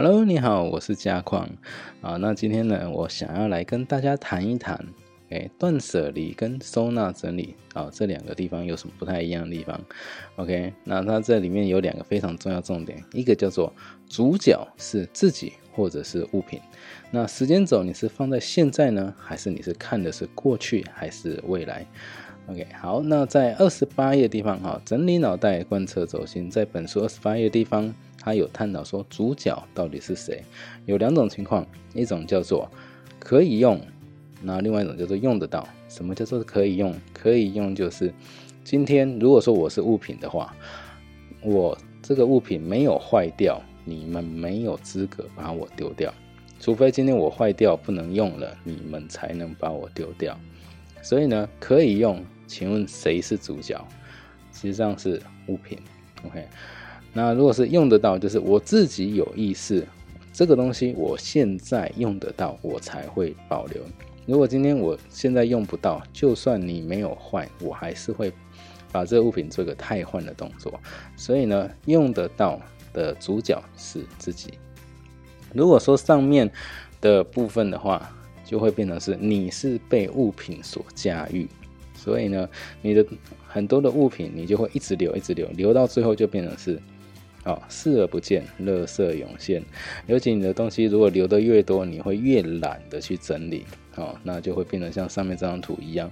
Hello，你好，我是嘉矿啊。那今天呢，我想要来跟大家谈一谈，哎，断舍离跟收纳整理啊这两个地方有什么不太一样的地方？OK，那它这里面有两个非常重要重点，一个叫做主角是自己或者是物品。那时间轴你是放在现在呢，还是你是看的是过去还是未来？OK，好，那在二十八页地方哈，整理脑袋，贯彻走心，在本书二十八页地方。他有探讨说主角到底是谁？有两种情况，一种叫做可以用，那另外一种叫做用得到。什么叫做可以用？可以用就是今天如果说我是物品的话，我这个物品没有坏掉，你们没有资格把我丢掉，除非今天我坏掉不能用了，你们才能把我丢掉。所以呢，可以用，请问谁是主角？实际上是物品。OK。那如果是用得到，就是我自己有意识，这个东西我现在用得到，我才会保留。如果今天我现在用不到，就算你没有坏，我还是会把这个物品做个汰换的动作。所以呢，用得到的主角是自己。如果说上面的部分的话，就会变成是你是被物品所驾驭，所以呢，你的很多的物品你就会一直留，一直留，留到最后就变成是。哦，视而不见，垃圾涌现。尤其你的东西如果留的越多，你会越懒得去整理。哦，那就会变得像上面这张图一样。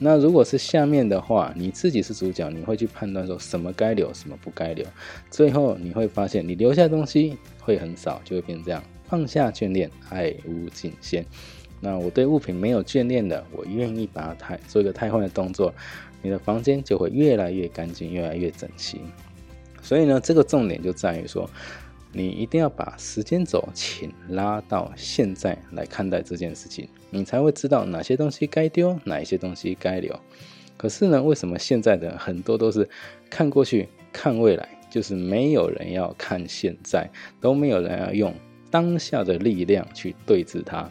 那如果是下面的话，你自己是主角，你会去判断说什么该留，什么不该留。最后你会发现，你留下东西会很少，就会变成这样。放下眷恋，爱无尽限。那我对物品没有眷恋的，我愿意把它太做一个太换的动作，你的房间就会越来越干净，越来越整齐。所以呢，这个重点就在于说，你一定要把时间轴请拉到现在来看待这件事情，你才会知道哪些东西该丢，哪一些东西该留。可是呢，为什么现在的很多都是看过去看未来，就是没有人要看现在，都没有人要用当下的力量去对峙它。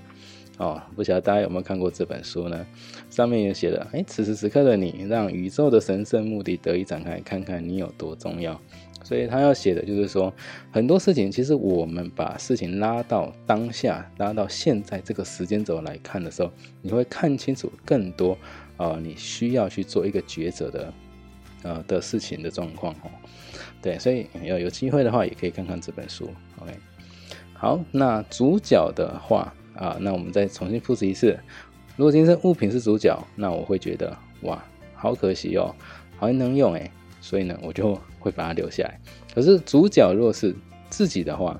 哦，不晓得大家有没有看过这本书呢？上面也写了，哎，此时此刻的你，让宇宙的神圣目的得以展开，看看你有多重要。所以他要写的就是说，很多事情其实我们把事情拉到当下，拉到现在这个时间轴来看的时候，你会看清楚更多啊，你需要去做一个抉择的呃的事情的状况哦。对，所以要有机会的话，也可以看看这本书。OK，好，那主角的话。啊，那我们再重新复习一次。如果今天物品是主角，那我会觉得哇，好可惜哦，好能用诶，所以呢，我就会把它留下来。可是主角如果是自己的话，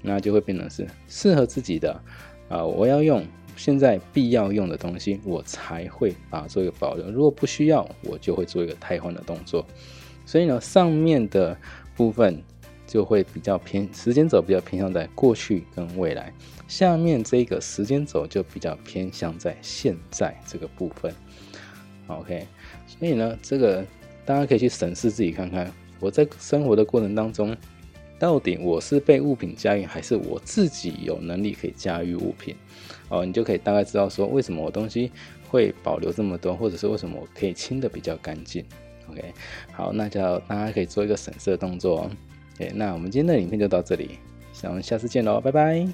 那就会变成是适合自己的啊，我要用现在必要用的东西，我才会把它做一个保留。如果不需要，我就会做一个汰换的动作。所以呢，上面的部分。就会比较偏时间轴比较偏向在过去跟未来，下面这个时间轴就比较偏向在现在这个部分。OK，所以呢，这个大家可以去审视自己看看，我在生活的过程当中，到底我是被物品驾驭，还是我自己有能力可以驾驭物品？哦，你就可以大概知道说，为什么我东西会保留这么多，或者是为什么我可以清的比较干净。OK，好，那就大家可以做一个审视的动作。那我们今天的影片就到这里，想下次见喽，拜拜。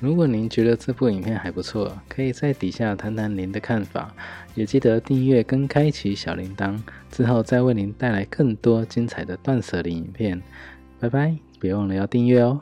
如果您觉得这部影片还不错，可以在底下谈谈您的看法，也记得订阅跟开启小铃铛，之后再为您带来更多精彩的断舍离影片。拜拜，别忘了要订阅哦。